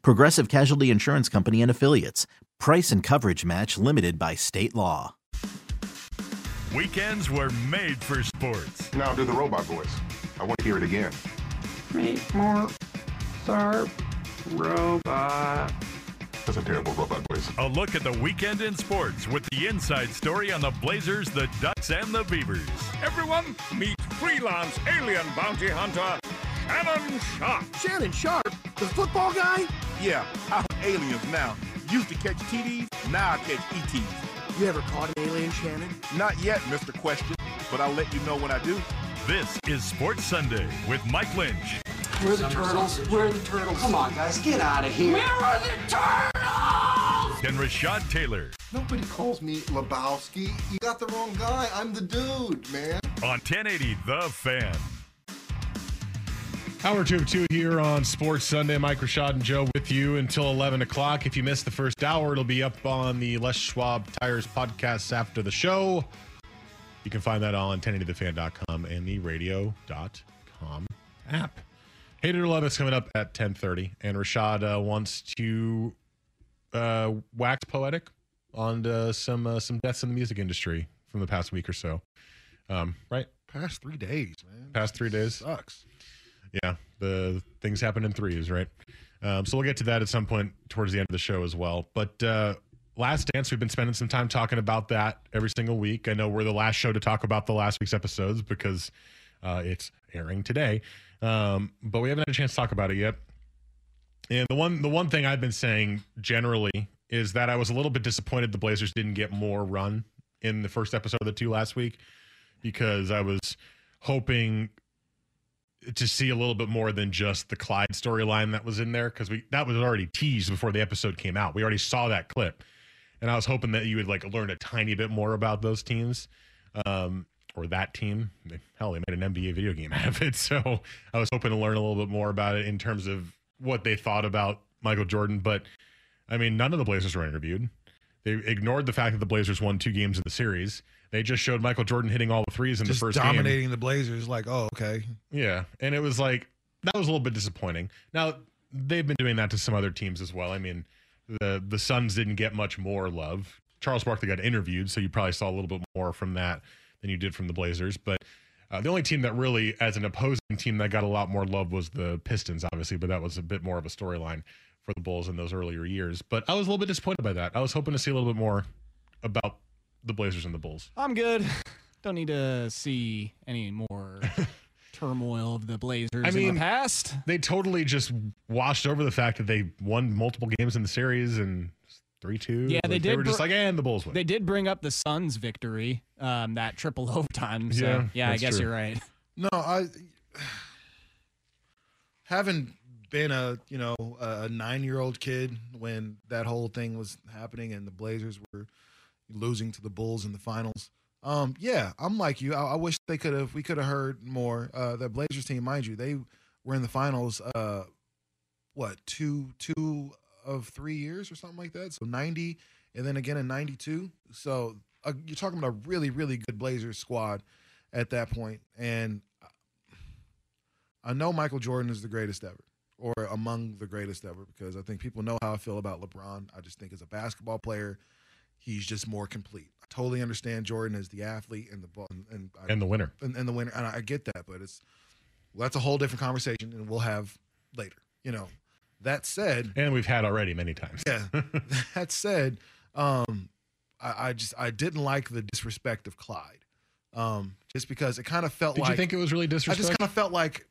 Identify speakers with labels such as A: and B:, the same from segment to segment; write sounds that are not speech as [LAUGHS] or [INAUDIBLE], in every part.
A: Progressive Casualty Insurance Company and Affiliates. Price and coverage match limited by state law.
B: Weekends were made for sports.
C: Now do the robot voice. I want to hear it again.
D: Meet more sharp robot.
C: That's a terrible robot voice.
B: A look at the weekend in sports with the inside story on the Blazers, the Ducks, and the Beavers.
E: Everyone, meet freelance alien bounty hunter Shannon Sharpe.
F: Shannon Sharpe, The football guy?
E: Yeah, I'm aliens now. Used to catch TDs, now I catch ETs.
F: You ever caught an alien, Shannon?
E: Not yet, Mr. Question, but I'll let you know when I do.
B: This is Sports Sunday with Mike Lynch.
G: Where are the turtles? Where are the turtles? Come on, guys, get out of here.
D: Where are the turtles?
B: And Rashad Taylor.
H: Nobody calls me Lebowski. You got the wrong guy. I'm the dude, man.
B: On 1080, The Fan.
I: Hour two of two here on Sports Sunday. Mike Rashad and Joe with you until 11 o'clock. If you missed the first hour, it'll be up on the Les Schwab Tires podcasts after the show. You can find that all on 1080thefan.com and the radio.com app. Hater Love is coming up at 1030. And Rashad uh, wants to uh, wax poetic on uh, some uh, some deaths in the music industry from the past week or so. Um, right?
H: Past three days, man.
I: Past three days.
H: Sucks.
I: Yeah, the things happen in threes, right? Um, so we'll get to that at some point towards the end of the show as well. But uh, Last Dance, we've been spending some time talking about that every single week. I know we're the last show to talk about the last week's episodes because uh, it's airing today, um, but we haven't had a chance to talk about it yet. And the one the one thing I've been saying generally is that I was a little bit disappointed the Blazers didn't get more run in the first episode of the two last week because I was hoping to see a little bit more than just the Clyde storyline that was in there because we that was already teased before the episode came out. We already saw that clip, and I was hoping that you would like learn a tiny bit more about those teams, um, or that team. Hell, they made an NBA video game [LAUGHS] out of it, so I was hoping to learn a little bit more about it in terms of what they thought about Michael Jordan. But I mean, none of the Blazers were interviewed. They ignored the fact that the Blazers won two games in the series. They just showed Michael Jordan hitting all the threes in
J: just
I: the first
J: dominating
I: game.
J: the Blazers. Like, oh, okay.
I: Yeah, and it was like that was a little bit disappointing. Now they've been doing that to some other teams as well. I mean, the the Suns didn't get much more love. Charles Barkley got interviewed, so you probably saw a little bit more from that than you did from the Blazers. But uh, the only team that really, as an opposing team, that got a lot more love was the Pistons, obviously. But that was a bit more of a storyline for the Bulls in those earlier years. But I was a little bit disappointed by that. I was hoping to see a little bit more about the Blazers and the Bulls.
K: I'm good. [LAUGHS] Don't need to see any more [LAUGHS] turmoil of the Blazers
I: I mean,
K: in the past.
I: They totally just washed over the fact that they won multiple games in the series and three two.
K: Yeah, they did.
I: They were just like, and the Bulls win.
K: They did bring up the Suns' victory, um, that triple [LAUGHS] overtime. So,
I: Yeah,
K: yeah, I guess
I: true.
K: you're right.
J: No, I haven't been a you know a nine year old kid when that whole thing was happening and the Blazers were losing to the Bulls in the finals. Um, yeah, I'm like you. I, I wish they could have. We could have heard more. Uh, the Blazers team, mind you, they were in the finals. Uh, what two two of three years or something like that. So ninety, and then again in ninety two. So uh, you're talking about a really really good Blazers squad at that point, and I know Michael Jordan is the greatest ever, or among the greatest ever, because I think people know how I feel about LeBron. I just think as a basketball player, he's just more complete. I totally understand Jordan as the athlete and the ball and and, I-
I: And the winner.
J: and, and the winner, and I get that, but it's well, that's a whole different conversation, and we'll have later. You know, that said,
I: and we've had already many times.
J: yeah. [LAUGHS] that said, Um, I, I just I didn't like the disrespect of Clyde. Um, just because it kind of felt
I: Did
J: like
I: you think it was really disrespectful?
J: I just kind of felt like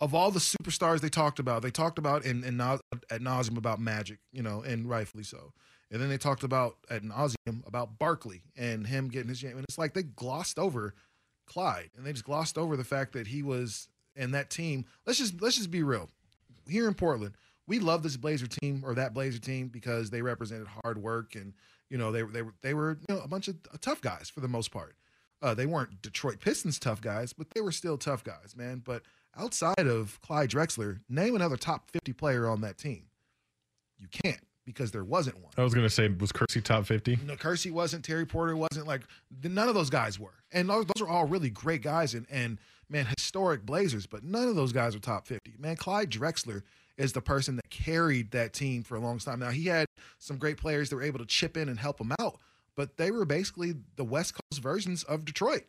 J: of all the superstars they talked about, they talked about in, in at nauseum about Magic, you know, and rightfully so. And then they talked about at nauseum about Barkley and him getting his game. and it's like they glossed over Clyde and they just glossed over the fact that he was in that team. Let's just let's just be real. Here in Portland, we love this Blazer team or that Blazer team because they represented hard work and you know they they were they were you know a bunch of tough guys for the most part. Uh, they weren't Detroit Pistons tough guys, but they were still tough guys, man. But outside of Clyde Drexler, name another top 50 player on that team. You can't because there wasn't one.
I: I was going to say, was Kersey top 50?
J: No, Kersey wasn't. Terry Porter wasn't. Like none of those guys were, and those, those are all really great guys and and man, historic Blazers. But none of those guys are top fifty. Man, Clyde Drexler is the person that carried that team for a long time. Now he had some great players that were able to chip in and help him out, but they were basically the West Coast versions of Detroit.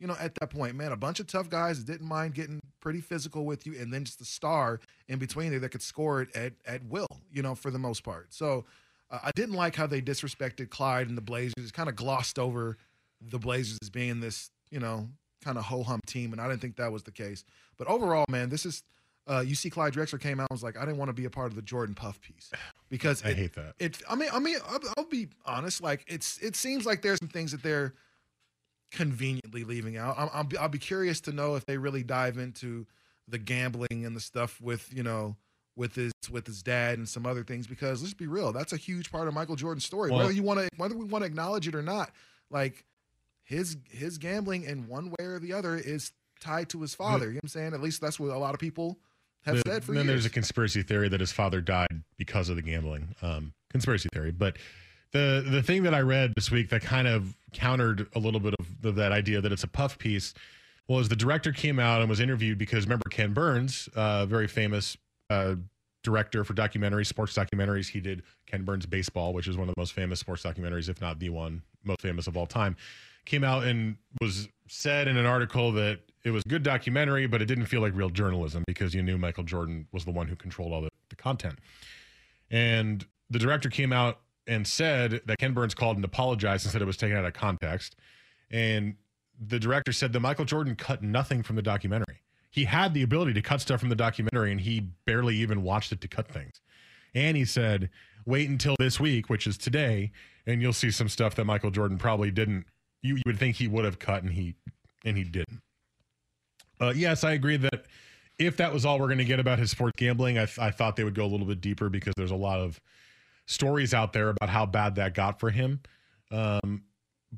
J: You know, at that point, man, a bunch of tough guys didn't mind getting pretty physical with you, and then just the star in between there that could score it at at will. You know, for the most part. So uh, I didn't like how they disrespected Clyde and the Blazers. Kind of glossed over the Blazers as being this, you know, kind of ho hum team, and I didn't think that was the case. But overall, man, this is. Uh, you see, Clyde Drexler came out and was like, "I didn't want to be a part of the Jordan Puff piece because
I: I
J: it-
I: hate that.
J: It. I mean, I mean, I'll, I'll be honest. Like, it's. It seems like there's some things that they're conveniently leaving out. I'm, I'll, be, I'll be curious to know if they really dive into the gambling and the stuff with you know with his with his dad and some other things because let's be real, that's a huge part of Michael Jordan's story.
I: Well-
J: whether you want to whether we want to acknowledge it or not, like his his gambling in one way or the other is tied to his father. you know what I'm saying? At least that's what a lot of people have
I: The-
J: said for
I: then
J: years.
I: there's a conspiracy theory that his father died because of the gambling. Um, conspiracy theory, but the the thing that I read this week that kind of countered a little bit of the, that idea that it's a puff piece was the director came out and was interviewed because remember Ken Burns, uh, very famous uh, director for documentaries, sports documentaries. He did Ken Burns Baseball, which is one of the most famous sports documentaries, if not the one most famous of all time. Came out and was said in an article that it was a good documentary, but it didn't feel like real journalism because you knew Michael Jordan was the one who controlled all the, the content. And the director came out and said that Ken Burns called and apologized and said it was taken out of context. And the director said that Michael Jordan cut nothing from the documentary. He had the ability to cut stuff from the documentary and he barely even watched it to cut things. And he said, wait until this week, which is today, and you'll see some stuff that Michael Jordan probably didn't. You, you would think he would have cut and he and he didn't. Uh, yes, I agree that if that was all we're going to get about his sports gambling, I, th- I thought they would go a little bit deeper because there's a lot of stories out there about how bad that got for him. Um,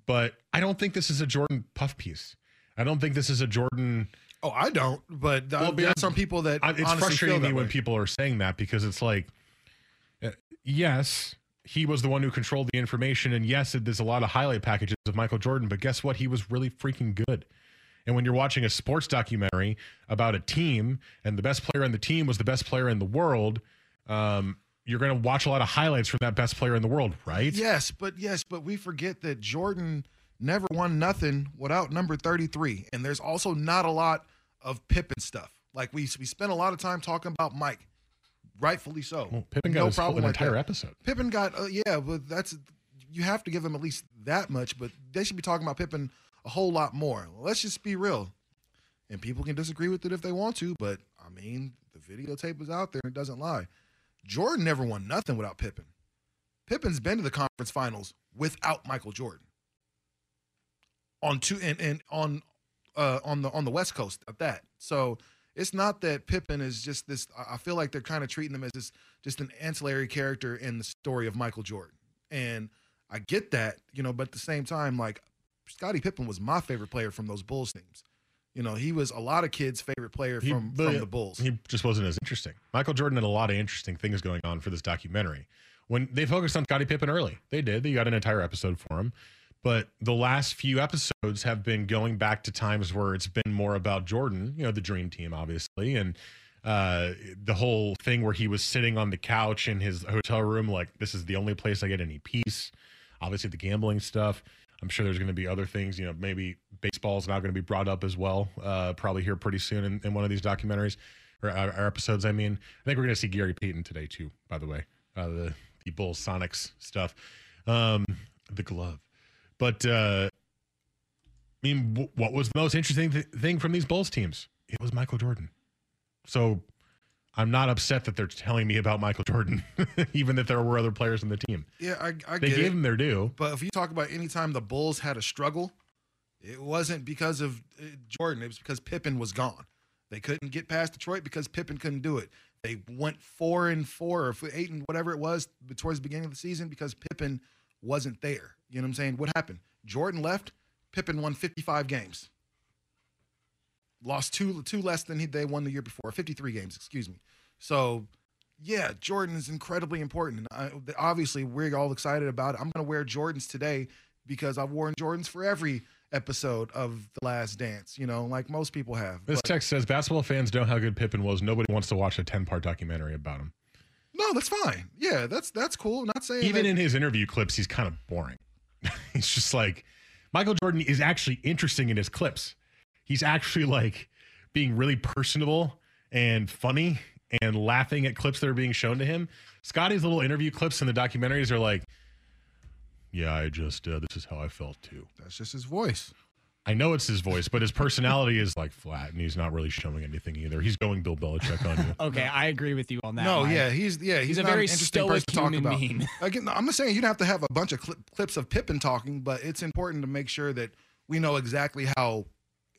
I: but I don't think this is a Jordan puff piece. I don't think this is a Jordan.
J: Oh, I don't. But
I: Well,
J: there are some people that
I: I- it's
J: honestly
I: frustrating
J: feel
I: me
J: that
I: when people are saying that because it's like, uh, yes, he was the one who controlled the information, and yes, it- there's a lot of highlight packages of Michael Jordan, but guess what? He was really freaking good. And when you're watching a sports documentary about a team, and the best player on the team was the best player in the world, um, you're going to watch a lot of highlights from that best player in the world, right?
J: Yes, but yes, but we forget that Jordan never won nothing without number 33. And there's also not a lot of Pippen stuff. Like we we spent a lot of time talking about Mike. Rightfully so.
I: Well, Pippen got his whole- an entire
J: that.
I: episode.
J: Pippen got uh, yeah, but that's you have to give him at least that much, but they should be talking about Pippen a whole lot more. Let's just be real. And people can disagree with it if they want to, but I mean, the videotape is out there and it doesn't lie. Jordan never won nothing without Pippen. Pippen's been to the conference finals without Michael Jordan. On two and, and on uh on the on the West Coast at that. So it's not that Pippen is just this I feel like they're kind of treating him as this just an ancillary character in the story of Michael Jordan. And I get that, you know, but at the same time, like Scottie Pippen was my favorite player from those Bulls teams. You know, he was a lot of kids' favorite player
I: He-
J: from, from the Bulls.
I: He just wasn't as interesting. Michael Jordan had a lot of interesting things going on for this documentary. When they focused on Scottie Pippen early, they did. They got an entire episode for him. But the last few episodes have been going back to times where it's been more about Jordan, you know, the dream team, obviously, and uh, the whole thing where he was sitting on the couch in his hotel room, like, this is the only place I get any peace. Obviously, the gambling stuff. I'm sure there's going to be other things. You know, maybe baseball's not going to be brought up as well. Uh, probably here pretty soon in, in one of these documentaries or, uh, or episodes. I mean, I think we're going to see Gary Payton today too. By the way, uh, the the Bulls Sonics stuff. Um, the glove, but uh, I mean, w- what was the most interesting th- thing from these Bulls teams? It was Michael Jordan. So I'm not upset that they're telling me about Michael Jordan, [LAUGHS] even that there were other players in the team.
J: Yeah, I, I
I: They gave
J: it.
I: him their due.
J: But if you talk about any time the Bulls had a struggle, it wasn't because of uh, Jordan. It was because Pippen was gone. They couldn't get past Detroit because Pippen couldn't do it. They went four and four or eight and whatever it was towards the beginning of the season because Pippen wasn't there. You know what I'm saying? What happened? Jordan left. Pippen won 55 games. Lost two two less than he, they won the year before. 53 games, excuse me. So yeah, Jordan is incredibly important. And I, obviously, we're all excited about it. I'm going to wear Jordans today because I've worn Jordans for every episode of The Last Dance, you know, like most people have.
I: This
J: But-
I: text says basketball fans know how good Pippen was. Nobody wants to watch a 10 part documentary about him.
J: no, that's fine. Yeah, that's that's cool. Not saying
I: Even
J: that-
I: in his interview clips, he's kind of boring. [LAUGHS] he's just like Michael Jordan is actually interesting in his clips. He's actually like being really personable and funny and laughing at clips that are being shown to him. Scottie's little interview clips in the documentaries are like, yeah, I just, uh, this is how I felt too.
J: that's just his voice.
I: I know it's his voice, but his personality is like flat and he's not really showing anything either. He's going Bill Belichick on you. [LAUGHS]
K: Okay, I agree with you on that.
J: No,
K: Mike.
J: yeah, he's yeah, he's,
K: He's a
J: not
K: very
J: interesting
K: stoic
J: person to talk
K: human
J: about.
K: being. [LAUGHS]
J: Again, I'm not saying you don't have to have a bunch of clip, clips of Pippen talking, but it's important to make sure that we know exactly how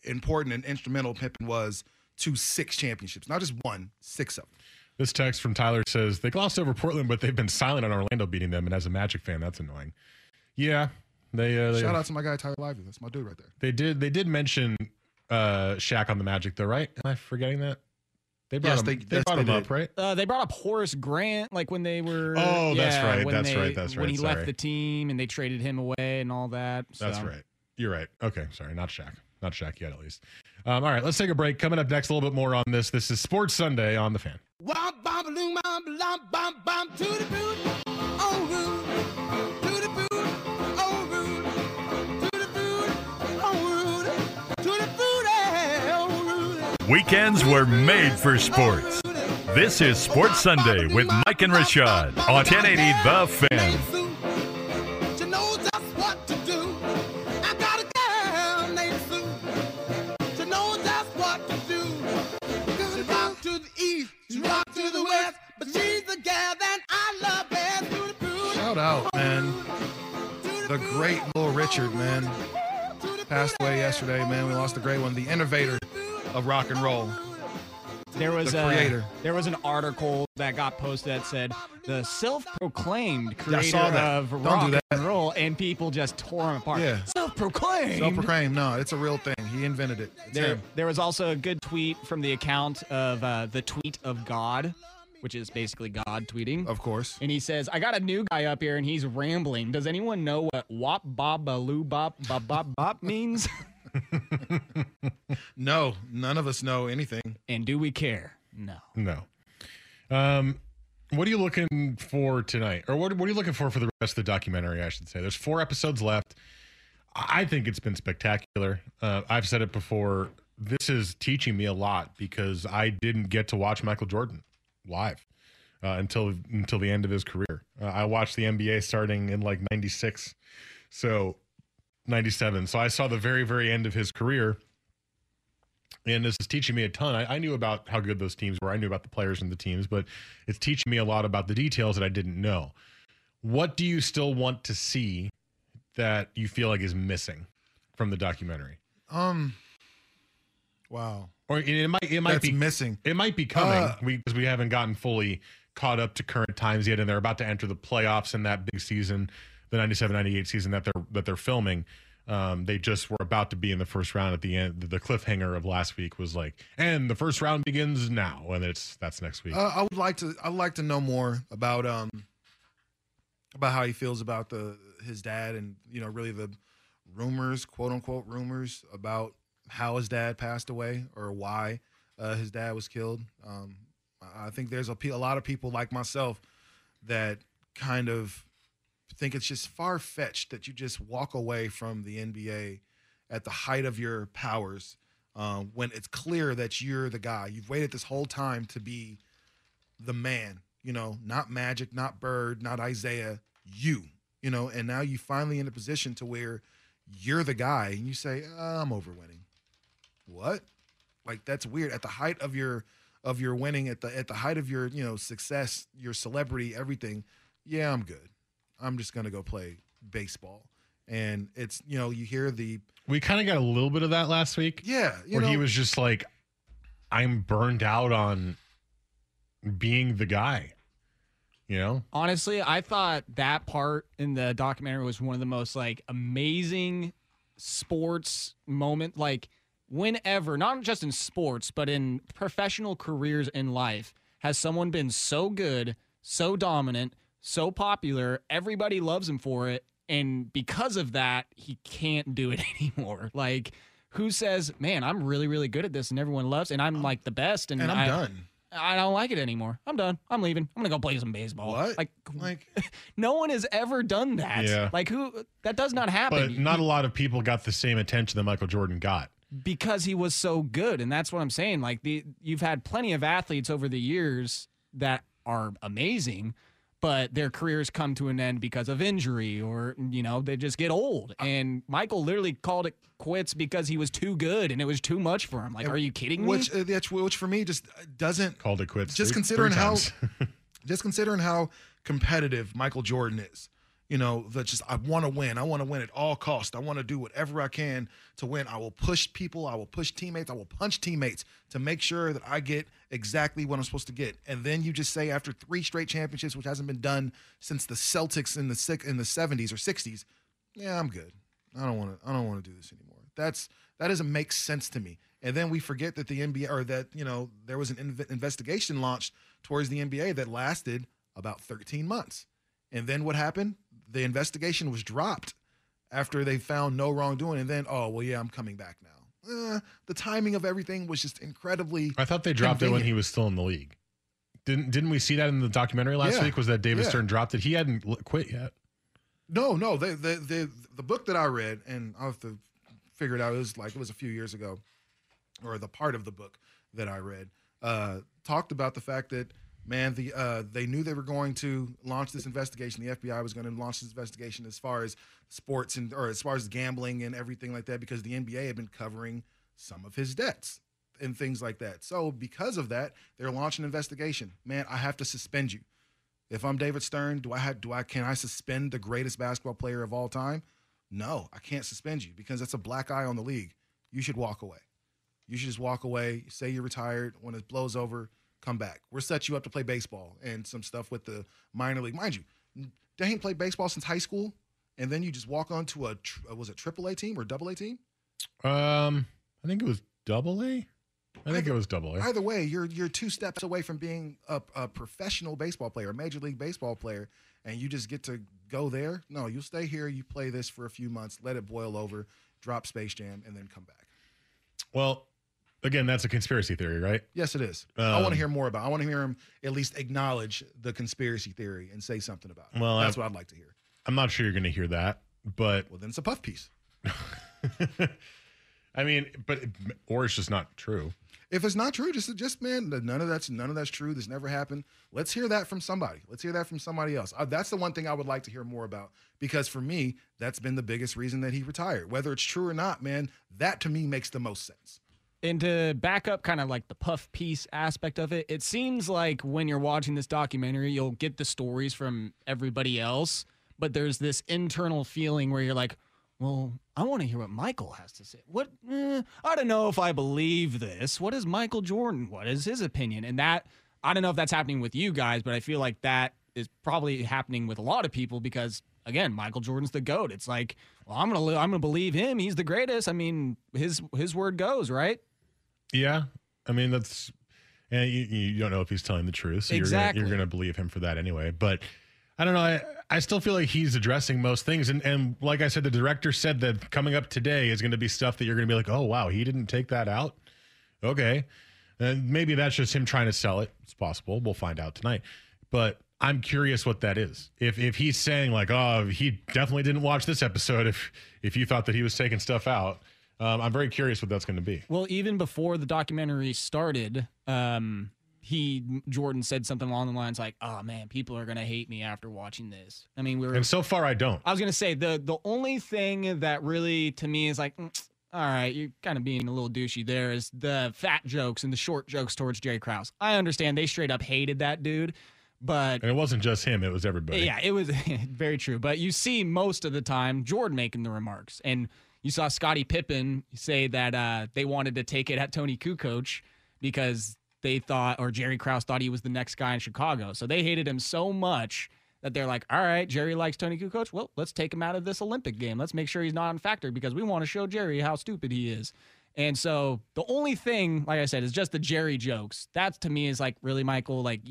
J: important and instrumental Pippen was to six championships, not just one, six of them.
I: This text from Tyler says they glossed over Portland, but they've been silent on Orlando beating them. And as a Magic fan, that's annoying. Yeah, they uh, they,
J: Shout out to my guy Tyler Lively. That's my dude right there.
I: they did they did mention uh, Shaq on the Magic though, right? Am I forgetting that? They brought
J: Yes,
I: him,
J: they-
I: they,
J: yes,
I: brought
J: they
I: him up, right?
K: Uh, they brought up Horace Grant, like when they were.
I: Oh, that's right, that's
K: they-
I: right, that's right.
K: When he
I: sorry.
K: left the team and they traded him away and all that.
I: That's right. You're right. Okay, sorry, not Shaq, not Shaq yet, at least. Um, all right, let's take a break. Coming up next, a little bit more on this. This is Sports Sunday on the Fan.
D: Oh. Oh. Oh Oh.
B: Weekends were made for sports. This is Sports Sunday with Mike and Rashad on 1080 The Fan.
D: She's that I love best. To the boot.
J: Shout out, man. The great Little Richard, man. Passed away yesterday, man. We lost a great one. The innovator of rock and roll.
K: There was
J: The
K: a
J: creator.
K: there was an article that got posted that said the self-proclaimed
J: Yeah,
K: creator
J: saw that.
K: of
J: Don't
K: rock
J: do that.
K: and roll, and people just tore him apart.
J: Yeah.
K: Self-proclaimed.
J: Self-proclaimed. No, it's a real thing. He invented it. It's
K: There,
J: him.
K: there was also a good tweet from the account of uh, the tweet of God, which is basically God tweeting.
J: Of course.
K: And he says, I got a new guy up here and he's rambling. Does anyone know what wop bob baloo bop bop bop [LAUGHS] bop means? [LAUGHS]
J: No, none of us know anything.
K: and do we care? No.
I: No. Um, what are you looking for tonight, or what, what are you looking for for the rest of the documentary? I should say. There's four episodes left. I think it's been spectacular. Uh, I've said it before. This is teaching me a lot because I didn't get to watch Michael Jordan live uh, until until the end of his career. Uh, I watched the NBA starting in like '96, so '97. So I saw the very very end of his career and this is teaching me a ton. I, I knew about how good those teams were. I knew about the players and the teams, but it's teaching me a lot about the details that I didn't know. What do you still want to see that you feel like is missing from the documentary?
J: Um. Wow.
I: Or it, it might it might
J: That's
I: be
J: missing.
I: It might be coming
J: Uh,
I: we because we haven't gotten fully caught up to current times yet, and they're about to enter the playoffs in that big season, the 97-98 season that they're that they're filming. Um, they just were about to be in the first round at the end. The cliffhanger of last week was like, and the first round begins now, and it's that's next week.
J: Uh, I would like to. I'd like to know more about um about how he feels about the his dad and you know really the rumors, quote unquote rumors about how his dad passed away or why uh, his dad was killed. Um, I think there's a, a lot of people like myself that kind of think it's just far fetched that you just walk away from the NBA at the height of your powers um, when it's clear that you're the guy. You've waited this whole time to be the man, you know, not Magic, not Bird, not Isiah, you. you know, and now you finally in a position to where you're the guy and you say, "Uh, I'm over winning. What? Like that's weird. At the height of your of your winning, at the at the height of your, you know, success, your celebrity, everything, yeah, I'm good. I'm just gonna go play baseball. And it's, you know, you hear the
I: We kind of got a little bit of that last week.
J: Yeah, you
I: where he was just like, I'm burned out on being the guy. You know?
K: Honestly, I thought that part in the documentary was one of the most like amazing sports moment like whenever, not just in sports, but in professional careers in life, has someone been so good, so dominant, so popular, everybody loves him for it, and because of that, he can't do it [LAUGHS] anymore. Like who says, "Man, I'm really really good at this and everyone loves and I'm like the best and,
J: and I'm
K: I,
J: done.
K: I don't like it anymore. I'm done. I'm leaving. I'm gonna go play some baseball.
J: What?
K: Like, [LAUGHS]
J: like
K: no one has ever done that.
I: Yeah.
K: Like who? That does not happen.
I: But not a lot of people got the same attention that Michael Jordan got.
K: Because he was so good, and that's what I'm saying. Like the you've had plenty of athletes over the years that are amazing, but their careers come to an end because of injury or you know they just get old. And Michael literally called it quits because he was too good and it was too much for him. Like, are you kidding me?
J: which uh, that's which for me just doesn't
I: Called it quits.
J: just
I: three-
J: considering
I: three
J: how [LAUGHS] just considering how competitive Michael Jordan is. You know, that just I want to win. I want to win at all costs. I want to do whatever I can to win. I will push people. I will push teammates. I will punch teammates to make sure that I get exactly what I'm supposed to get. And then you just say after three straight championships, which hasn't been done since the Celtics in the in the 70s or 60s, yeah, I'm good. I don't want to. I don't want to do this anymore. That's that doesn't make sense to me. And then we forget that the NBA or that you know there was an inv- investigation launched towards the NBA that lasted about 13 months. And then what happened? The investigation was dropped after they found no wrongdoing. And then oh well, yeah, I'm coming back now. Eh, the timing of everything was just incredibly.
I: I thought they dropped it when he was still in the league. Didn't didn't we see that in the documentary last
J: Yeah.
I: week? Was that David
J: Yeah.
I: Stern dropped it? He hadn't quit yet.
J: No, no. The, the the the book that I read, and I'll have to figure it out. It was like it was a few years ago, or the part of the book that I read uh, talked about the fact that man, the uh, they knew they were going to launch this investigation. The FBI was going to launch this investigation as far as sports and or as far as gambling and everything like that because the NBA had been covering some of his debts and things like that. So because of that, they're launching an investigation. Man, I have to suspend you. If I'm David Stern, do I have, do I can I suspend the greatest basketball player of all time? No, I can't suspend you because that's a black eye on the league. You should walk away. You should just walk away. Say you're retired. When it blows over, come back. We'll set you up to play baseball and some stuff with the minor league. Mind you, they ain't played baseball since high school, and then you just walk on to a uh, was it triple A team or double A team?
I: Um, I think it was double A. I think it was double A.
J: Either way, you're you're two steps away from being a, a professional baseball player, a major league baseball player, and you just get to go there. No, you'll stay here. You play this for a few months, let it boil over, drop Space Jam, and then come back.
I: Well, again, that's a conspiracy theory, right?
J: Yes, it is. I want
I: Um,
J: to hear more about. It. I want to hear him at least acknowledge the conspiracy theory and say something about it.
I: Well,
J: that's
I: I-
J: what I'd like to hear.
I: I'm not sure you're going to hear that, but
J: Well, then it's a puff piece. [LAUGHS]
I: I mean, but or it's just not true.
J: If it's not true, just just man, none of that's none of that's true. This never happened. Let's hear that from somebody. Let's hear that from somebody else. Uh, that's the one thing I would like to hear more about because for me, that's been the biggest reason that he retired. Whether it's true or not, man, that to me makes the most sense.
K: And to back up kind of like the puff piece aspect of it, it seems like when you're watching this documentary, you'll get the stories from everybody else, but there's this internal feeling where you're like, well, I want to hear what Michael has to say. What? eh, I don't know if I believe this. What is Michael Jordan? What is his opinion? And that, I don't know if that's happening with you guys, but I feel like that is probably happening with a lot of people because again, Michael Jordan's the goat. It's like, well, I'm gonna, I'm gonna believe him. He's the greatest. I mean, his his word goes, right?
I: Yeah, I mean that's, and you, you don't know if he's telling the truth, so
K: Exactly.
I: you're gonna, you're gonna believe him for that anyway. But I don't know. I I still feel like he's addressing most things, and and like I said, the director said that coming up today is going to be stuff that you're going to be like, oh wow, he didn't take that out. Okay, and maybe that's just him trying to sell it. It's possible. We'll find out tonight. But I'm curious what that is. If if he's saying like, oh, he definitely didn't watch this episode. If if you thought that he was taking stuff out. Um, I'm very curious what that's going to be.
K: Well, even before the documentary started, um, he Jordan said something along the lines like, "Oh man, people are gonna hate me after watching this." I mean, we were.
I: And so far, I don't.
K: I was gonna say the the only thing that really to me is like, mm, all right, you're kind of being a little douchey. There is the fat jokes and the short jokes towards Jerry Krause. I understand they straight up hated that dude, but
I: And it wasn't just him; it was everybody.
K: yeah, it was [LAUGHS] very true. But you see most of the time Jordan making the remarks, and you saw Scottie Pippen say that uh, they wanted to take it at Toni Kukoc because they thought, or Jerry Krause thought he was the next guy in Chicago. So they hated him so much that they're like, all right, Jerry likes Toni Kukoc. Well, let's take him out of this Olympic game. Let's make sure he's not on factor because we want to show Jerry how stupid he is. And so the only thing, like I said, is just the Jerry jokes. That to me is like, really, Michael, like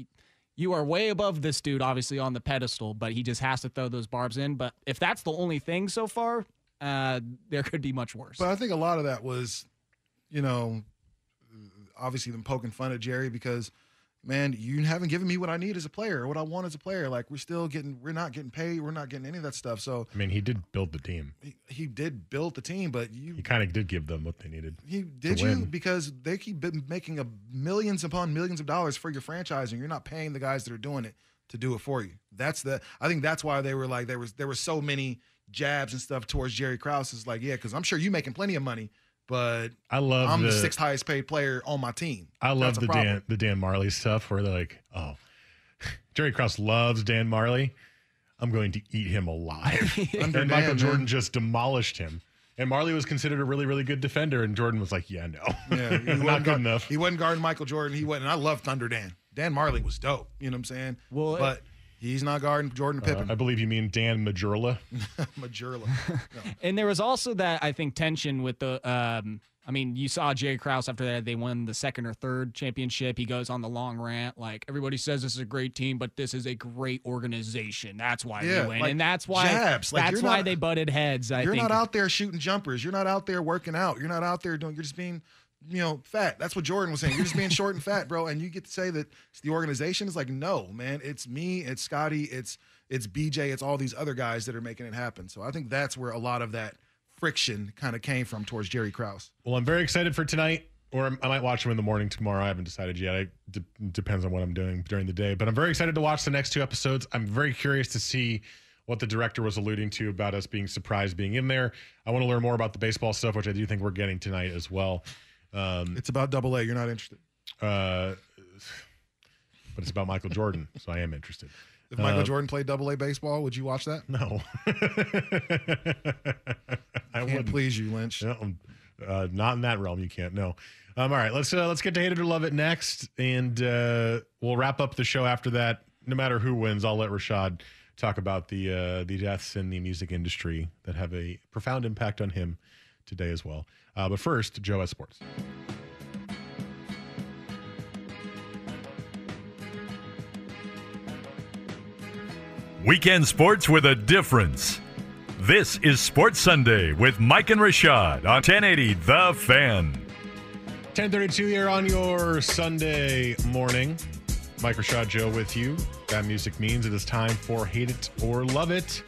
K: you are way above this dude, obviously on the pedestal, but he just has to throw those barbs in. But if that's the only thing so far, uh, there could be much worse.
J: But I think a lot of that was, you know, obviously them poking fun at Jerry because, man, you haven't given me what I need as a player what I want as a player. Like we're still getting, we're not getting paid, we're not getting any of that stuff. So
I: I mean, he did build the team.
J: he, he did build the team, but you
I: He kind of did give them what they needed.
J: He did you
I: win.
J: because they keep making a millions upon millions of dollars for your franchise, and you're not paying the guys that are doing it to do it for you. That's the. I think that's why they were like there was there were so many jabs and stuff towards Jerry Krause. Is like yeah, because I'm sure you're making plenty of money, but
I: I love
J: I'm the,
I: the-
J: sixth highest paid player on my team.
I: I love
J: That's
I: the. Dan the Dan Marley stuff where they're like, oh, [LAUGHS] Jerry Krause loves Dan Marley. I'm going to eat him alive. [LAUGHS]
J: Under
I: and Michael
J: Dan,
I: Jordan
J: man.
I: just demolished him. And Marley was considered a really, really good defender, and Jordan was like, "Yeah, no,
J: Yeah, he [LAUGHS]
I: not
J: wasn't
I: good
J: guard-
I: enough."
J: He wasn't guarding Michael Jordan. He wasn't. And I love Thunder Dan. Dan Marley was dope. You know what I'm saying?
K: Well,
J: but he's not guarding Jordan
I: Uh,
J: Pippen.
I: I believe you mean Dan Majerle. [LAUGHS]
J: Majerle. [LAUGHS]
K: And there was also that I think tension with the. Um, I mean, you saw Jerry Krause after that they won the second or third championship. He goes on the long rant like everybody says this is a great team, but this is a great organization. That's why
J: Yeah,
K: they win,
J: like
K: and that's why
J: jabs.
K: That's
J: you're
K: why
J: not-
K: they butted heads. I
J: you're
K: think
J: not out there shooting jumpers. You're not out there working out. You're not out there doing. You're just being, you know, fat. That's what Jordan was saying. You're just being short and fat, bro. And you get to say that the organization. It's like, no, man. It's me. It's Scottie. It's it's BJ. It's all these other guys that are making it happen. So I think that's where a lot of that friction kind of came from towards Jerry Krause.
I: Well, I'm very excited for tonight, or I might watch them in the morning tomorrow. I haven't decided yet. It de- depends on what I'm doing during the day. But I'm very excited to watch the next two episodes. I'm very curious to see what the director was alluding to about us being surprised being in there. I want to learn more about the baseball stuff, which I do think we're getting tonight as well. Um,
J: It's about Double A. You're not interested.
I: uh, but it's about Michael Jordan, so I am interested.
J: If Michael
I: Uh,
J: Jordan played Double A baseball, would you watch that?
I: No, [LAUGHS] I wouldn't.
J: please you, Lynch.
I: No, um, uh, not in that realm. You can't. No. Um, all right, let's uh, let's get to hate it or love it next, and uh, we'll wrap up the show after that. No matter who wins, I'll let Rashad talk about the uh, the deaths in the music industry that have a profound impact on him today as well. Uh, but first, Joe S Sports.
B: Weekend sports with a difference. This is Sports Sunday with Mike and Rashad on 1080 The Fan.
I: 1032 here on your Sunday morning. Mike Rashad Joe with you. That music means it is time for Hate It or Love It.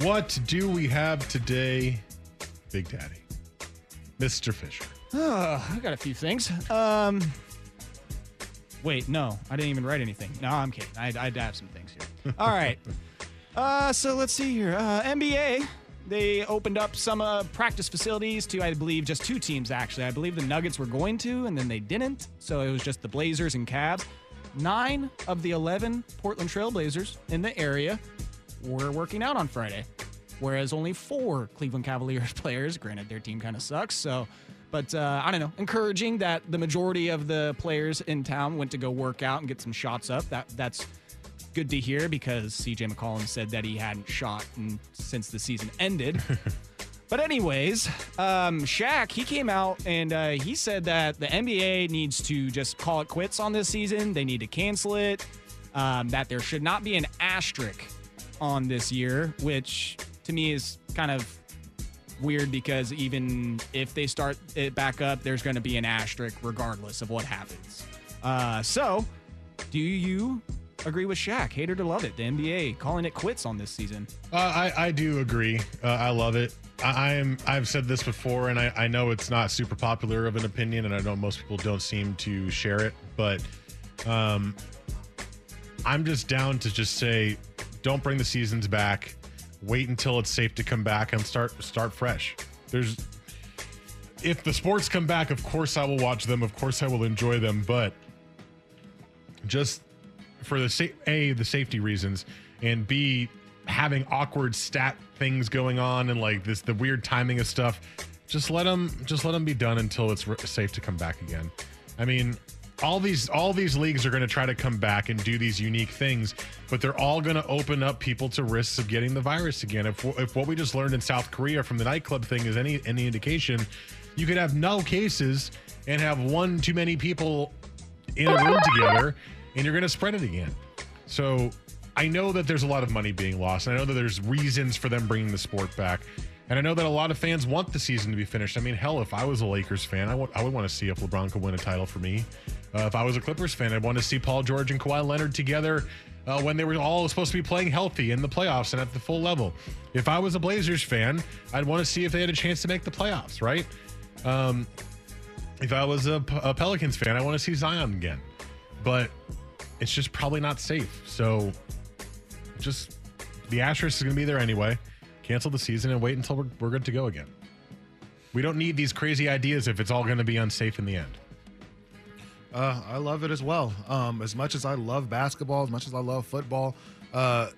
I: What do we have today, Big Daddy? Mr. Fisher.
K: Oh, I got a few things. Um, wait, no, I didn't even write anything. No, I'm kidding. I, I have some things here. [LAUGHS] All right. Uh, so let's see here. Uh, NBA, they opened up some uh, practice facilities to, I believe, just two teams, actually. I believe the Nuggets were going to, and then they didn't. So it was just the Blazers and Cavs. Nine of the 11 Portland Trailblazers in the area were working out on Friday, whereas only four Cleveland Cavaliers [LAUGHS] players, granted their team kind of sucks, so, but uh, I don't know, encouraging that the majority of the players in town went to go work out and get some shots up. That That's good to hear because CJ McCollum said that he hadn't shot in, since the season ended. [LAUGHS] But anyways, um, Shaq he came out and uh, he said that the NBA needs to just call it quits on this season. They need to cancel it. Um, that there should not be an asterisk on this year, which to me is kind of weird because even if they start it back up, there's going to be an asterisk regardless of what happens. Uh, so, do you agree with Shaq? Hater to love it? The NBA calling it quits on this season.
I: Uh, I, I do agree. Uh, I love it. I, I am. I've said this before, and I, I know it's not super popular of an opinion, and I know most people don't seem to share it. But Um, I'm just down to just say, don't bring the seasons back. Wait until it's safe to come back and start start fresh. There's if the sports come back, of course I will watch them. Of course I will enjoy them, but just for the sa- a the safety reasons and b having awkward stat things going on and like this the weird timing of stuff just let them just let them be done until it's r- safe to come back again i mean all these all these leagues are going to try to come back and do these unique things but they're all going to open up people to risks of getting the virus again if, if what we just learned in south korea from the nightclub thing is any any indication you could have no cases and have one too many people in a room together and you're going to spread it again. So I know that there's a lot of money being lost. And I know that there's reasons for them bringing the sport back. And I know that a lot of fans want the season to be finished. I mean, hell, if I was a Lakers fan, I would, would want to see if LeBron could win a title for me. Uh, if I was a Clippers fan, I'd want to see Paul George and Kawhi Leonard together uh, when they were all supposed to be playing healthy in the playoffs and at the full level. If I was a Blazers fan, I'd want to see if they had a chance to make the playoffs, right? Um, if I was a, a Pelicans fan, I want to see Zion again. But it's just probably not safe. So just the asterisk is going to be there anyway. Cancel the season and wait until we're, we're good to go again. We don't need these crazy ideas if it's all going to be unsafe in the end.
J: Uh, I love it as well. Um, as much as I love basketball, as much as I love football, uh,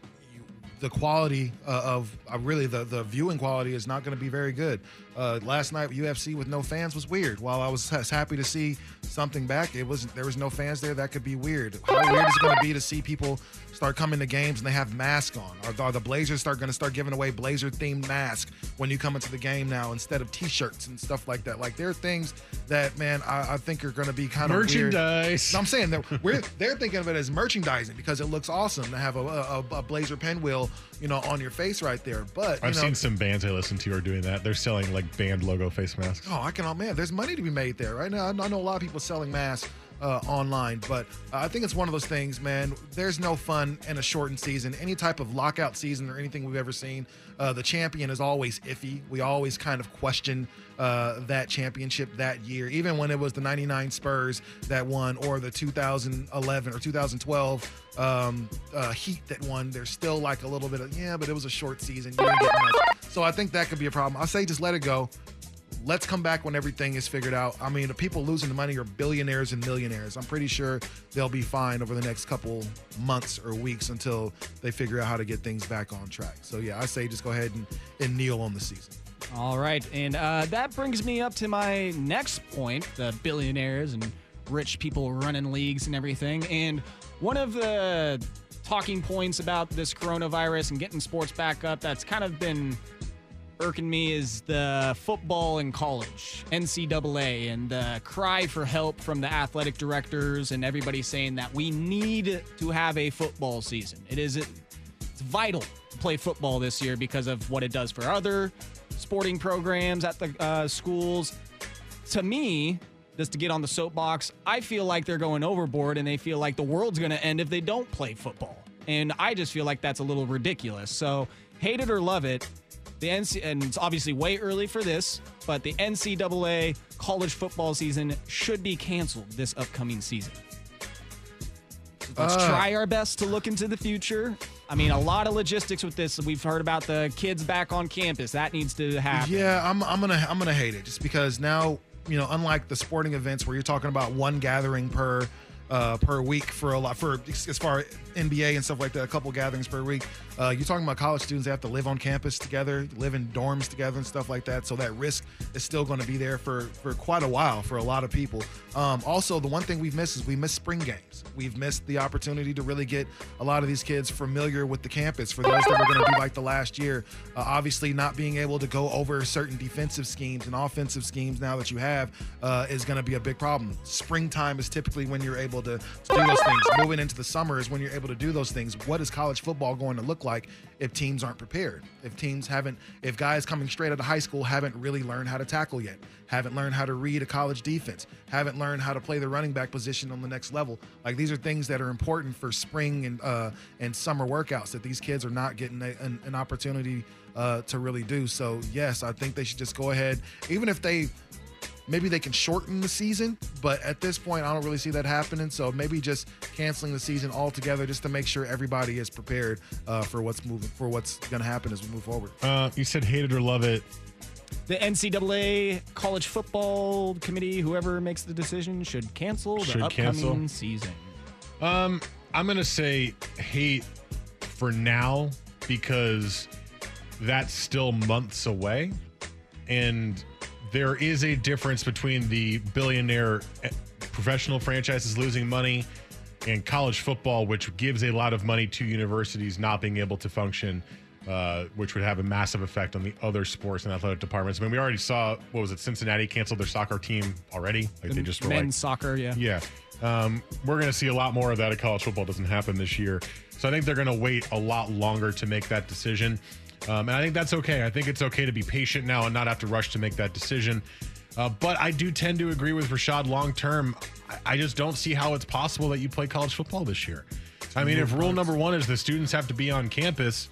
J: the quality uh, of uh, really the the viewing quality is not going to be very good. Uh, last night UFC with no fans was weird. While I was happy to see something back, it was there was no fans there. That could be weird. How weird is it going to be to see people start coming to games and they have masks on? Are, are the Blazers start going to start giving away Blazer themed masks when you come into the game now instead of T-shirts and stuff like that? Like there are things that man I, I think are going to be kind of
I: Merchandise.
J: No, I'm saying that we're they're thinking of it as merchandising because it looks awesome to have a, a, a Blazer pinwheel, you know, on your face right there. But you
I: I've
J: know,
I: seen some bands I listen to are doing that. They're selling like band logo face masks.
J: Oh, I can. Oh man, there's money to be made there right now. I know a lot of people selling masks uh, online, but uh, I think it's one of those things, man. There's no fun in a shortened season. Any type of lockout season or anything we've ever seen, uh, the champion is always iffy. We always kind of question uh, that championship that year, even when it was the '99 Spurs that won, or the 2011 or 2012 um, uh, Heat that won. There's still like a little bit of yeah, but it was a short season. So I think that could be a problem. I say just let it go let's come back when everything is figured out. I mean, the people losing the money are billionaires and millionaires. I'm pretty sure they'll be fine over the next couple months or weeks until they figure out how to get things back on track. So yeah, I say just go ahead and, and kneel on the season.
K: All right. And uh, that brings me up to my next point the billionaires and rich people running leagues and everything. And one of the talking points about this coronavirus and getting sports back up that's kind of been irking me is the football in college, NCAA, and the cry for help from the athletic directors and everybody saying that we need to have a football season. It is it's vital to play football this year because of what it does for other sporting programs at the uh, schools. To me, just to get on the soapbox, I feel like they're going overboard and they feel like the world's going to end if they don't play football. And I just feel like that's a little ridiculous. So, hate it or love it, the NC and it's obviously way early for this, but the NCAA college football season should be canceled this upcoming season. Let's
J: Uh.
K: try our best to look into the future. I mean, a lot of logistics with this. We've heard about the kids back on campus. That needs to happen.
J: Yeah, I'm, I'm gonna I'm gonna hate it just because now you know, unlike the sporting events where you're talking about one gathering per uh, per week for a lot for as far NBA and stuff like that, a couple gatherings per week. Uh, you're talking about college students that have to live on campus together, live in dorms together, and stuff like that. So that risk is still going to be there for for quite a while for a lot of people. Um, also, the one thing we've missed is we missed spring games. We've missed the opportunity to really get a lot of these kids familiar with the campus. For those that were going to be like the last year, uh, obviously not being able to go over certain defensive schemes and offensive schemes now that you have uh, is going to be a big problem. Springtime is typically when you're able to, to do those things. Moving into the summer is when you're able to do those things. What is college football going to look like if teams aren't prepared? If teams haven't, if guys coming straight out of high school haven't really learned how to tackle yet, haven't learned how to read a college defense, haven't learned how to play the running back position on the next level. Like these are things that are important for spring and uh, and summer workouts that these kids are not getting a, an, an opportunity uh, to really do. So yes, I think they should just go ahead, even if they maybe they can shorten the season, but at this point, I don't really see that happening. So maybe just canceling the season altogether, just to make sure everybody is prepared uh, for what's moving for what's going to happen as we move forward.
I: Uh, you said hate it or love it.
K: The NCAA college football committee, whoever makes the decision, should cancel the
I: Should
K: upcoming
I: cancel.
K: season.
I: Um, I'm gonna say hate for now because that's still months away, and there is a difference between the billionaire eh, professional franchises losing money and college football, which gives a lot of money to universities not being able to function. Uh, which would have a massive effect on the other sports and athletic departments. I mean, we already saw what was it? Cincinnati canceled their soccer team already. Like they just were like,
K: men's soccer, yeah.
I: yeah. Um, we're going to see a lot more of that if college football. Doesn't happen this year. So I think they're going to wait a lot longer to make that decision. Um, and I think that's okay. I think it's okay to be patient now and not have to rush to make that decision. Uh, but I do tend to agree with Rashad long term. I, I just don't see how it's possible that you play college football this year. I mean, if rule number one is the students have to be on campus,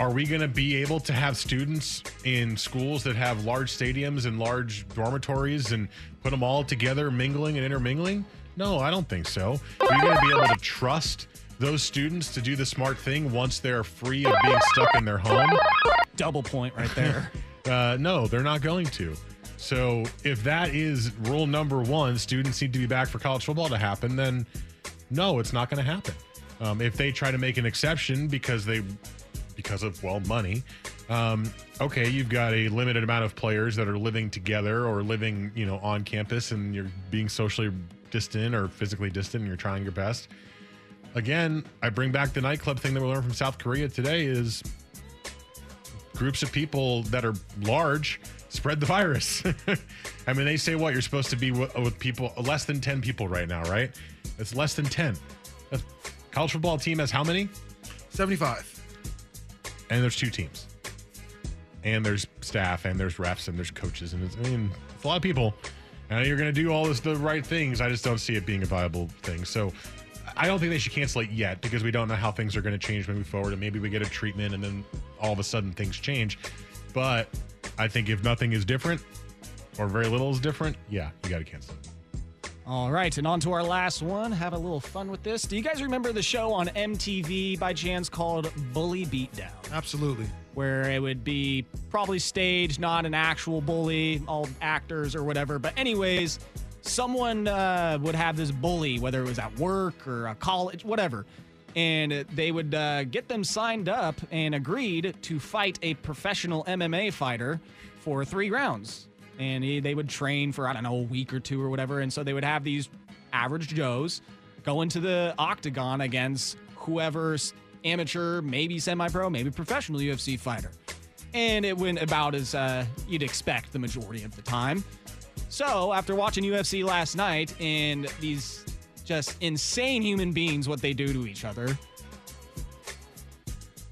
I: are we going to be able to have students in schools that have large stadiums and large dormitories and put them all together, mingling and intermingling? No, I don't think so. Are you going to be able to trust those students to do the smart thing once they're free of being stuck in their home?
K: Double point right there. [LAUGHS]
I: Uh, no, they're not going to. So if that is rule number one, students need to be back for college football to happen, then no, it's not going to happen. Um, if they try to make an exception because they, because of well money, um, okay, you've got a limited amount of players that are living together or living, you know, on campus, and you're being socially distant or physically distant, and you're trying your best. Again, I bring back the nightclub thing that we learned from South Korea today is groups of people that are large spread the virus. [LAUGHS] I mean, they say what you're supposed to be with, with people less than 10 people right now, right? It's less than 10. A college football team has how many?
J: 75.
I: And there's two teams. And there's staff and there's refs and there's coaches and it's, I mean, it's a lot of people. And you're going to do all this the right things. I just don't see it being a viable thing. So I don't think they should cancel it yet because we don't know how things are going to change moving forward. And maybe we get a treatment and then all of a sudden things change. But I think if nothing is different or very little is different, yeah, you got to cancel it.
K: All right, and on to our last one. Have a little fun with this. Do you guys remember the show on MTV by chance called Bully Beatdown?
J: Absolutely.
K: Where it would be probably staged, not an actual bully, all actors or whatever. But, anyways, someone uh, would have this bully, whether it was at work or a college, whatever. And they would uh, get them signed up and agreed to fight a professional MMA fighter for three rounds and he, they would train for I don't know a week or two or whatever, and so they would have these average Joes go into the octagon against whoever's amateur, maybe semi-pro, maybe professional UFC fighter, and it went about as uh, you'd expect the majority of the time. So after watching UFC last night and these just insane human beings, what they do to each other.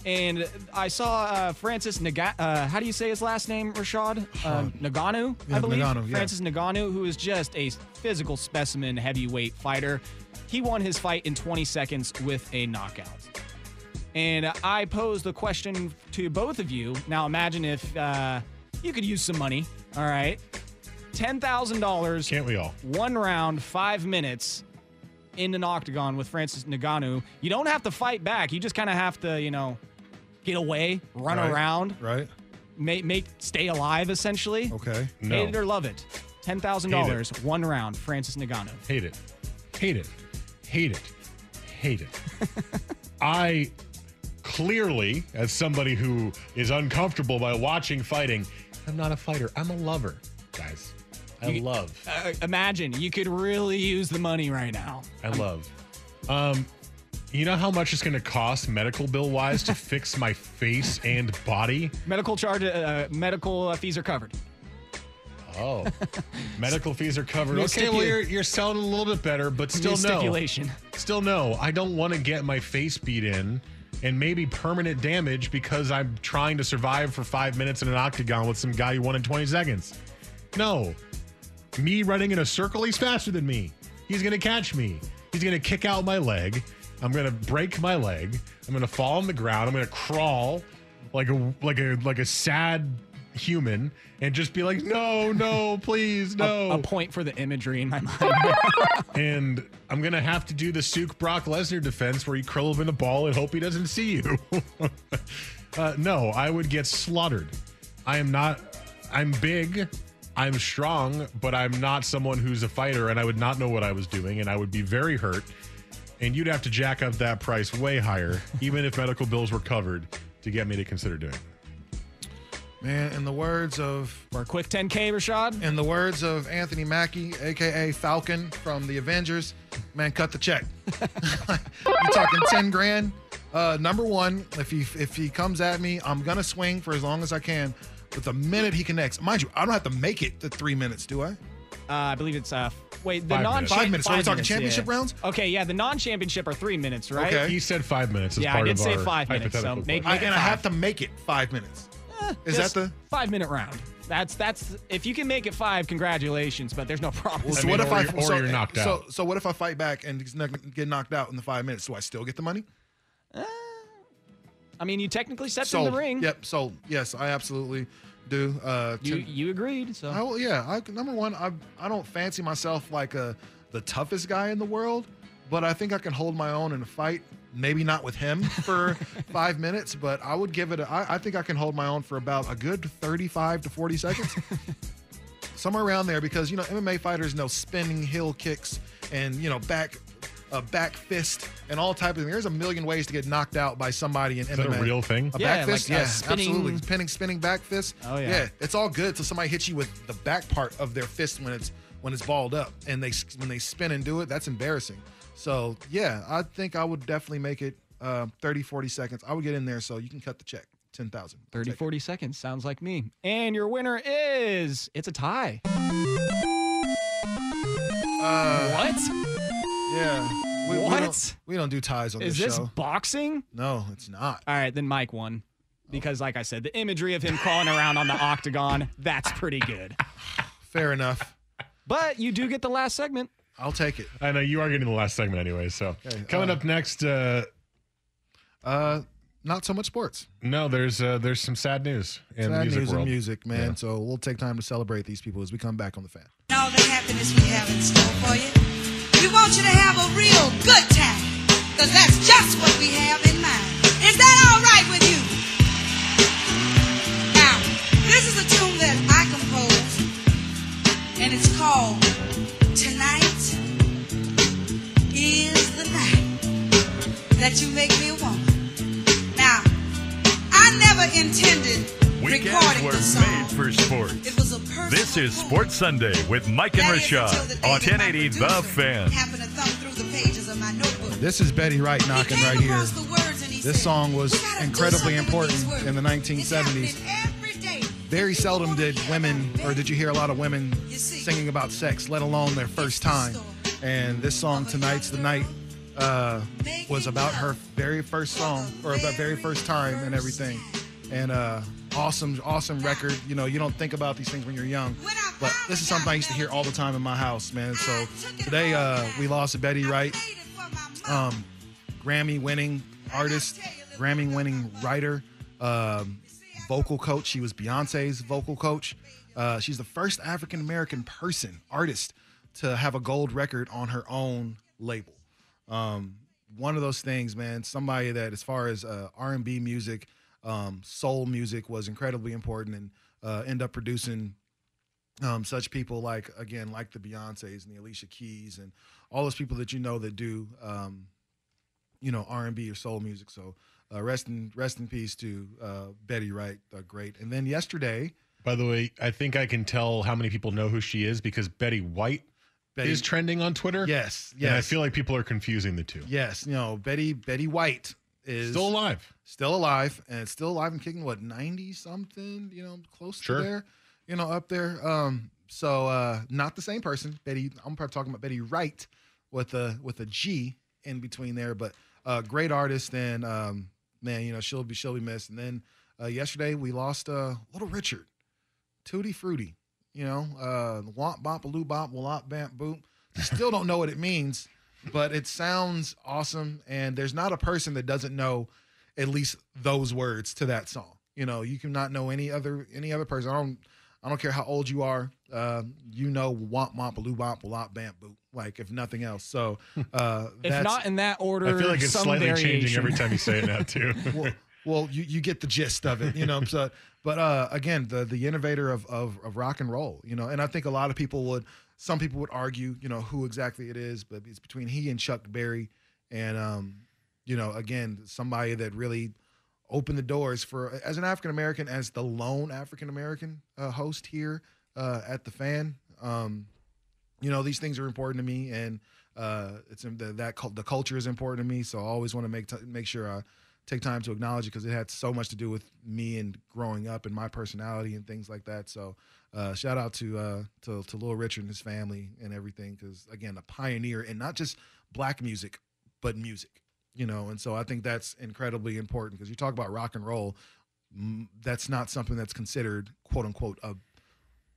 K: And I saw uh, Francis Naga- uh, how do you say his last name, Rashad? Uh, Nagano,
J: Yeah,
K: I believe.
J: Ngannou, yeah.
K: Francis Nagano, who is just a physical specimen heavyweight fighter. He won his fight in 20 seconds with a knockout. And I posed the question to both of you. Now imagine if uh, you could use some money. All right. $10,000.
I: Can't we all?
K: One round, five minutes in an octagon with Francis Nagano. You don't have to fight back. You just kind of have to, you know, get away, run
J: Right.
K: around,
J: Right.
K: make, make stay alive essentially.
J: Okay.
I: No.
K: Hate it or love it. Ten thousand dollars, one round. Francis Nagano.
I: Hate it. Hate it. Hate it. Hate it. [LAUGHS] I clearly, as somebody who is uncomfortable by watching fighting, I'm not a fighter. I'm a lover, guys. I
K: You-
I: love.
K: Uh, imagine you could really use the money right now.
I: I love. Um, you know how much it's going to cost medical bill wise to [LAUGHS] fix my face and body?
K: Medical charge, uh, medical uh, fees are covered.
I: Oh, [LAUGHS] medical fees are covered.
K: No
I: Okay, well you're you're selling a little bit better, but still no.
K: stipulation.
I: Still no. I don't want to get my face beat in and maybe permanent damage because I'm trying to survive for five minutes in an octagon with some guy who won in 20 seconds. No. Me running in a circle, he's faster than me. He's gonna catch me. He's gonna kick out my leg. I'm gonna break my leg. I'm gonna fall on the ground. I'm gonna crawl like a like a like a sad human and just be like, no, no, please, no.
K: A, a point for the imagery in my mind. [LAUGHS]
I: and I'm gonna have to do the Suk Brock Lesnar defense where you curl him in a ball and hope he doesn't see you. [LAUGHS] uh, no, I would get slaughtered. I am not. I'm big. I'm strong, but I'm not someone who's a fighter, and I would not know what I was doing, and I would be very hurt. And you'd have to jack up that price way higher, [LAUGHS] even if medical bills were covered, to get me to consider doing. it.
J: Man, in the words of
K: For a quick 10K, Rashad.
J: in the words of Anthony Mackie, aka Falcon from the Avengers, man, cut the check. [LAUGHS] [LAUGHS] You're talking ten grand? Uh, number one, if he if he comes at me, I'm gonna swing for as long as I can. But the minute he connects, mind you, I don't have to make it to three minutes, do I?
K: Uh, I believe it's uh wait the
I: Five
K: non
I: minutes.
J: Five minutes. Are we talking championship
K: yeah.
J: rounds?
K: Okay, yeah, the non-championship are three minutes, right?
J: Okay.
I: He said five minutes. As
K: Yeah, I
I: part
K: did
I: of
K: say
I: our
K: five minutes, so
I: hypothetical
K: make-
I: question.
J: I,
K: it
J: and I
K: five.
J: have to make it five minutes. Is that
K: Just
J: the?
K: five minute round? That's that's if you can make it five, congratulations. But there's no problem.
J: So
I: mean,
J: what if
I: or
J: I
I: you're- or
J: so,
I: you're knocked
J: so,
I: out.
J: So what if I fight back and get knocked out in the five minutes? Do I still get the money?
K: I mean, you technically stepped
J: So
K: in the ring.
J: Yep. So yes, I absolutely do. Uh,
K: You
J: ten-
K: you agreed. So
J: I, will- yeah, I, number one, I I don't fancy myself like a the toughest guy in the world, but I think I can hold my own in a fight. Maybe not with him for [LAUGHS] five minutes, but I would give it. A, I, I think I can hold my own for about a good thirty-five to forty seconds, [LAUGHS] somewhere around there. Because you know MMA fighters know spinning heel kicks and you know back. A back fist and all type of things. There's a million ways to get knocked out by somebody in
I: Is
J: MMA.
I: that a real thing?
J: A
K: Yeah,
J: back fist?
K: like,
J: yeah,
K: spinning-
J: absolutely. Spinning, spinning back fist.
K: Oh, yeah.
J: Yeah, it's all good till somebody hits you with the back part of their fist when it's when it's balled up and they when they spin and do it. That's embarrassing. So yeah, I think I would definitely make it uh, 30, 40 seconds. I would get in there so you can cut the check. 10,000.
K: 30, 40 seconds sounds like me. And your winner is it's a tie.
J: Uh,
K: What
J: yeah. We, We
K: What?
J: don't, we don't do ties on
K: is
J: this
K: this
J: show.
K: boxing?
J: No, it's not.
K: All right, then Mike won. Because, like I said, the imagery of him crawling around on the octagon, that's pretty good. [SIGHS]
J: Fair enough.
K: But you do get the last segment.
J: I'll take it.
I: I know you are getting the last segment anyway. So
J: Okay,
I: coming
J: uh,
I: up next, uh,
J: Uh, not so much sports.
I: no, there's uh, there's some sad news in the
J: Sad
I: music
J: news
I: world.
J: and music, man.
I: Yeah.
J: So we'll take time to celebrate these people as we come back on the fan.
L: all the happiness we have in store for you. We want you to have a real good time, because that's just what we have in mind. Is that all right with you? Now, this is a tune that I composed, and it's called Tonight is the Night That You Make Me a Woman. Now, I never intended
B: Weekends
L: recording
B: were made for sports.
L: It was a
B: This is Sports Sunday with Mike and
L: That is
B: Rashad on 1080 The Fan.
L: happened to thumb through the pages of my notebook.
J: This is Betty Wright knocking
L: He
J: right here.
L: the words and he
J: This
L: said,
J: song was
L: "We gotta do
J: incredibly important in the 1970s. Very seldom did women, or did you hear a lot of women singing about sex, let alone their first time. And this song, Tonight's the Night, uh, was about her very first song, or about very first time and everything. And uh, awesome, awesome record. You know, you don't think about these things when you're young, but this is something I used to hear all the time in my house, man. So today uh, we lost Betty Wright, um, Grammy winning artist, Grammy winning writer, um, vocal coach. She was Beyonce's vocal coach. Uh, she's the first African American person, artist, to have a gold record on her own label. Um, one of those things, man. Somebody that, as far as uh, R&B music, um, soul music, was incredibly important, and uh, end up producing um, such people like again like the Beyonces and the Alicia Keys and all those people that you know that do um, you know R and B or soul music. So uh, rest in rest in peace to uh, Betty Wright, uh, great. And then yesterday,
I: By the way, I think I can tell how many people know who she is because Betty White
J: Betty-
I: is trending on Twitter.
J: yes,
I: And I feel like people are confusing the two.
J: yes, you know Betty Betty White is
I: Still alive.
J: still alive and it's still alive and kicking. What ninety something? You know, close
I: Sure.
J: to there. You know, up there. Um, so uh, not the same person. Betty. I'm probably talking about Betty Wright with a with a G in between there, but uh, great artist and um, man, you know she'll be she'll be missed. And then uh, yesterday we lost uh, Little Richard, Tutti Frutti. You know, uh, womp bop a loo bop wallop bamp boop. Still don't know what it means, but it sounds awesome. And there's not a person that doesn't know at least those words to that song. You know, you cannot know any other any other person. I don't I don't care how old you are. Uh, you know, womp womp baloo womp womp bamp boop. Like if nothing else. So uh, [LAUGHS]
K: If
J: that's,
K: not in that order,
I: I feel like it's
K: some
I: slightly changing every time you say it now too. [LAUGHS]
J: well, well, you, you get the gist of it, you know. So, but uh, again, the the innovator of, of of rock and roll, you know, and I think a lot of people would, some people would argue, you know, who exactly it is, but it's between he and Chuck Berry, and um, you know, again, somebody that really opened the doors for as an African American, as the lone African American uh, host here uh, at the fan. Um, you know, these things are important to me, and uh, it's the, that the culture is important to me. So I always want to make t- make sure I take time to acknowledge it because it had so much to do with me and growing up and my personality and things like that. So uh, shout out to uh, to to Little Richard and his family and everything because again, a pioneer and not just black music, but music. You know, and so I think that's incredibly important because you talk about rock and roll. mm, That's not something that's considered quote unquote a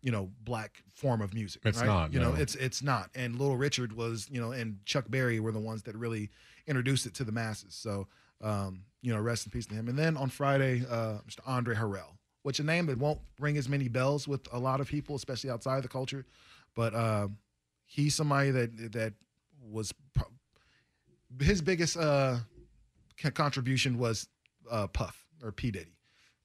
J: you know black form of music.
I: It's
J: right?
I: not,
J: You know, it's it's not. And Little Richard was you know, and Chuck Berry were the ones that really introduced it to the masses. So um, you know, rest in peace to him. And then on Friday, uh, Mr. Andre Harrell, which a name that won't ring as many bells with a lot of people, especially outside the culture, but uh, he's somebody that that was pro- his biggest uh, co- contribution was uh, Puff or P Diddy,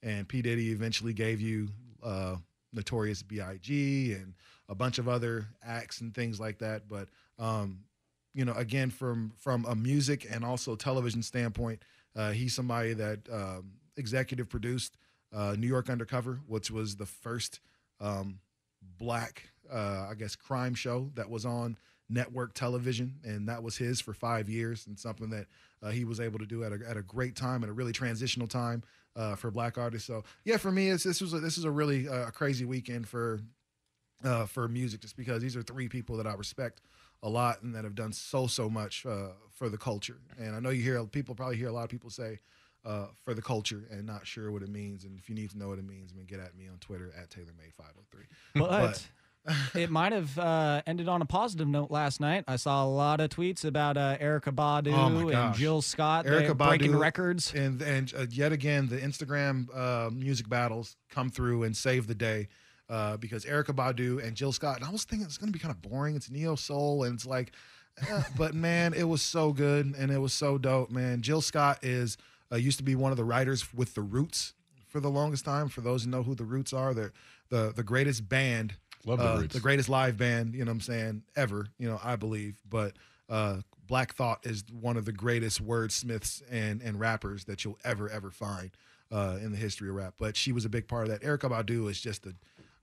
J: and P Diddy eventually gave you uh, Notorious B.I.G. and a bunch of other acts and things like that. But um, you know, again, from from a music and also television standpoint, uh, he's somebody that um, executive produced uh, New York Undercover, which was the first um, black, uh, I guess, crime show that was on network television, and that was his for five years, and something that uh, he was able to do at a, at a great time, at a really transitional time uh, for black artists. So, yeah, for me, this was a, this is a really uh, crazy weekend for for music, just because these are three people that I respect a lot and that have done so so much uh, for the culture. And I know you hear people probably hear a lot of people say. Uh, for the culture and not sure what it means, and if you need to know what it means, I mean, get at me on Twitter at TaylorMade503.
K: But [LAUGHS] it might have uh, ended on a positive note last night. I saw a lot of tweets about uh, Erykah Badu
J: Oh
K: and. Jill Scott
J: Erykah
K: they're breaking records.
J: and and uh, yet again the Instagram uh, music battles come through and save the day uh, because Erykah Badu and Jill Scott. And I was thinking it's going to be kind of boring. It's neo soul and it's like, eh, but man, it was so good and it was so dope. Man, Jill Scott is uh, used to be one of the writers with the Roots for the longest time. For those who know who the Roots are, they're the the greatest band.
I: Love the
J: uh,
I: Roots.
J: the greatest live band, you know what I'm saying, ever, you know, I believe. But uh, Black Thought is one of the greatest wordsmiths and, and rappers that you'll ever, ever find uh, in the history of rap. But she was a big part of that. Erica Badu is just a,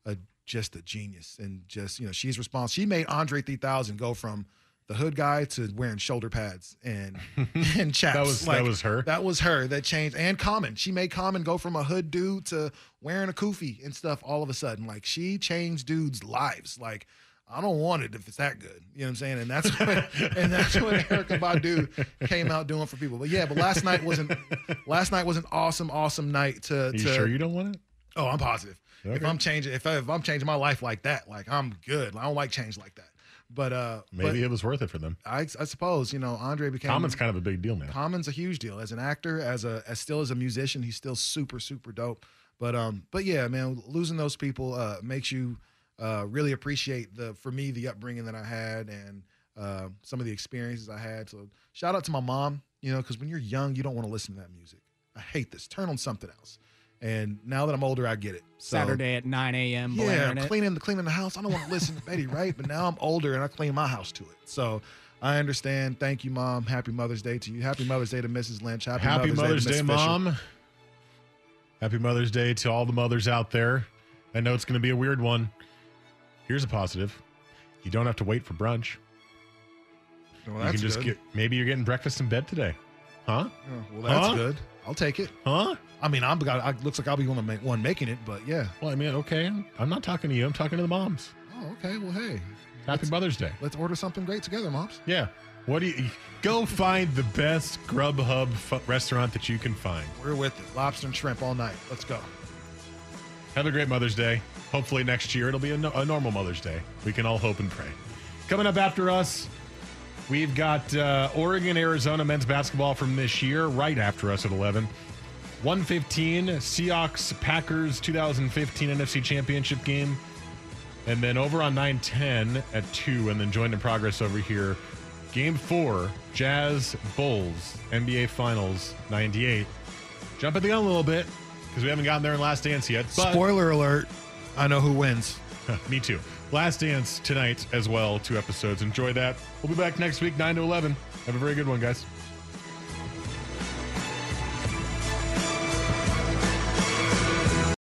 J: a just a genius. And just, you know, she's responsible. She made Andre 3000 go from the hood guy to wearing shoulder pads and [LAUGHS] and chaps.
I: That was- that was her?
J: That was her that changed. And Common, she made Common go from a hood dude to wearing a kufi and stuff. All of a sudden, like she changed dudes' lives. Like I don't want it if it's that good. You know what I'm saying? And that's [LAUGHS] what and that's what Erykah Badu came out doing for people. But yeah, but last night wasn't last night was an awesome, awesome night to.
I: Are you
J: to
I: sure you don't want it?
J: Oh, I'm positive. If I'm changing, if, I, if I'm changing my life like that, like I'm good. I don't like change like that. But uh,
I: Maybe
J: but
I: it was worth it for them.
J: I, I suppose you know Andre became
I: Common's kind of a big deal now.
J: Common's a huge deal as an actor, as a as still as a musician. He's still super super dope. But um, but yeah, man, losing those people uh makes you uh really appreciate the for me the upbringing that I had and uh, some of the experiences I had. So shout out to my mom, you know, because when you're young, you don't want to listen to that music. I hate this. Turn on something else. And now that I'm older, I get it. So,
K: Saturday at 9 a.m.
J: yeah,
K: blaring it.
J: cleaning the cleaning the house. I don't want to listen to Betty Wright? But now I'm older and I clean my house to it. So I understand. Thank you, Mom. Happy Mother's Day to you. Happy Mother's Day to Mrs. Lynch. Happy,
I: Happy Mother's,
J: to Miss
I: Day,
J: Fisher.
I: Mom. Happy Mother's Day to all the mothers out there. I know it's going to be a weird one. Here's a positive. You don't have to wait for brunch.
J: Well,
I: you can just
J: good.
I: get maybe you're getting breakfast in bed today. Huh?
J: Oh, well, that's
I: Huh?
J: good. I'll take it.
I: Huh?
J: I mean, I'm. I, looks like I'll be one, one making it, but yeah.
I: Well, I mean, okay. I'm not talking to you. I'm talking to the moms.
J: Oh, okay. Well, hey,
I: Happy Mother's Day.
J: let's order something great together, moms.
I: Yeah. What do you go find the best Grubhub fu- restaurant that you can find?
J: We're with it. Lobster and shrimp all night. Let's go.
I: Have a great Mother's Day. Hopefully next year it'll be a, no- a normal Mother's Day. We can all hope and pray. Coming up after us, we've got uh, Oregon, Arizona men's basketball from this year right after us at 11. 115, Seahawks Packers 2015 NFC Championship game. And then over on 910 at 2, and then joined in progress over here. Game four, Jazz Bulls, NBA Finals 98. Jumping the gun a little bit because we haven't gotten there in Last Dance yet. But
J: Spoiler alert. I know who wins. [LAUGHS]
I: Me too. Last Dance tonight as well, two episodes. Enjoy that. We'll be back next week, 9 to 11. Have a very good one, guys.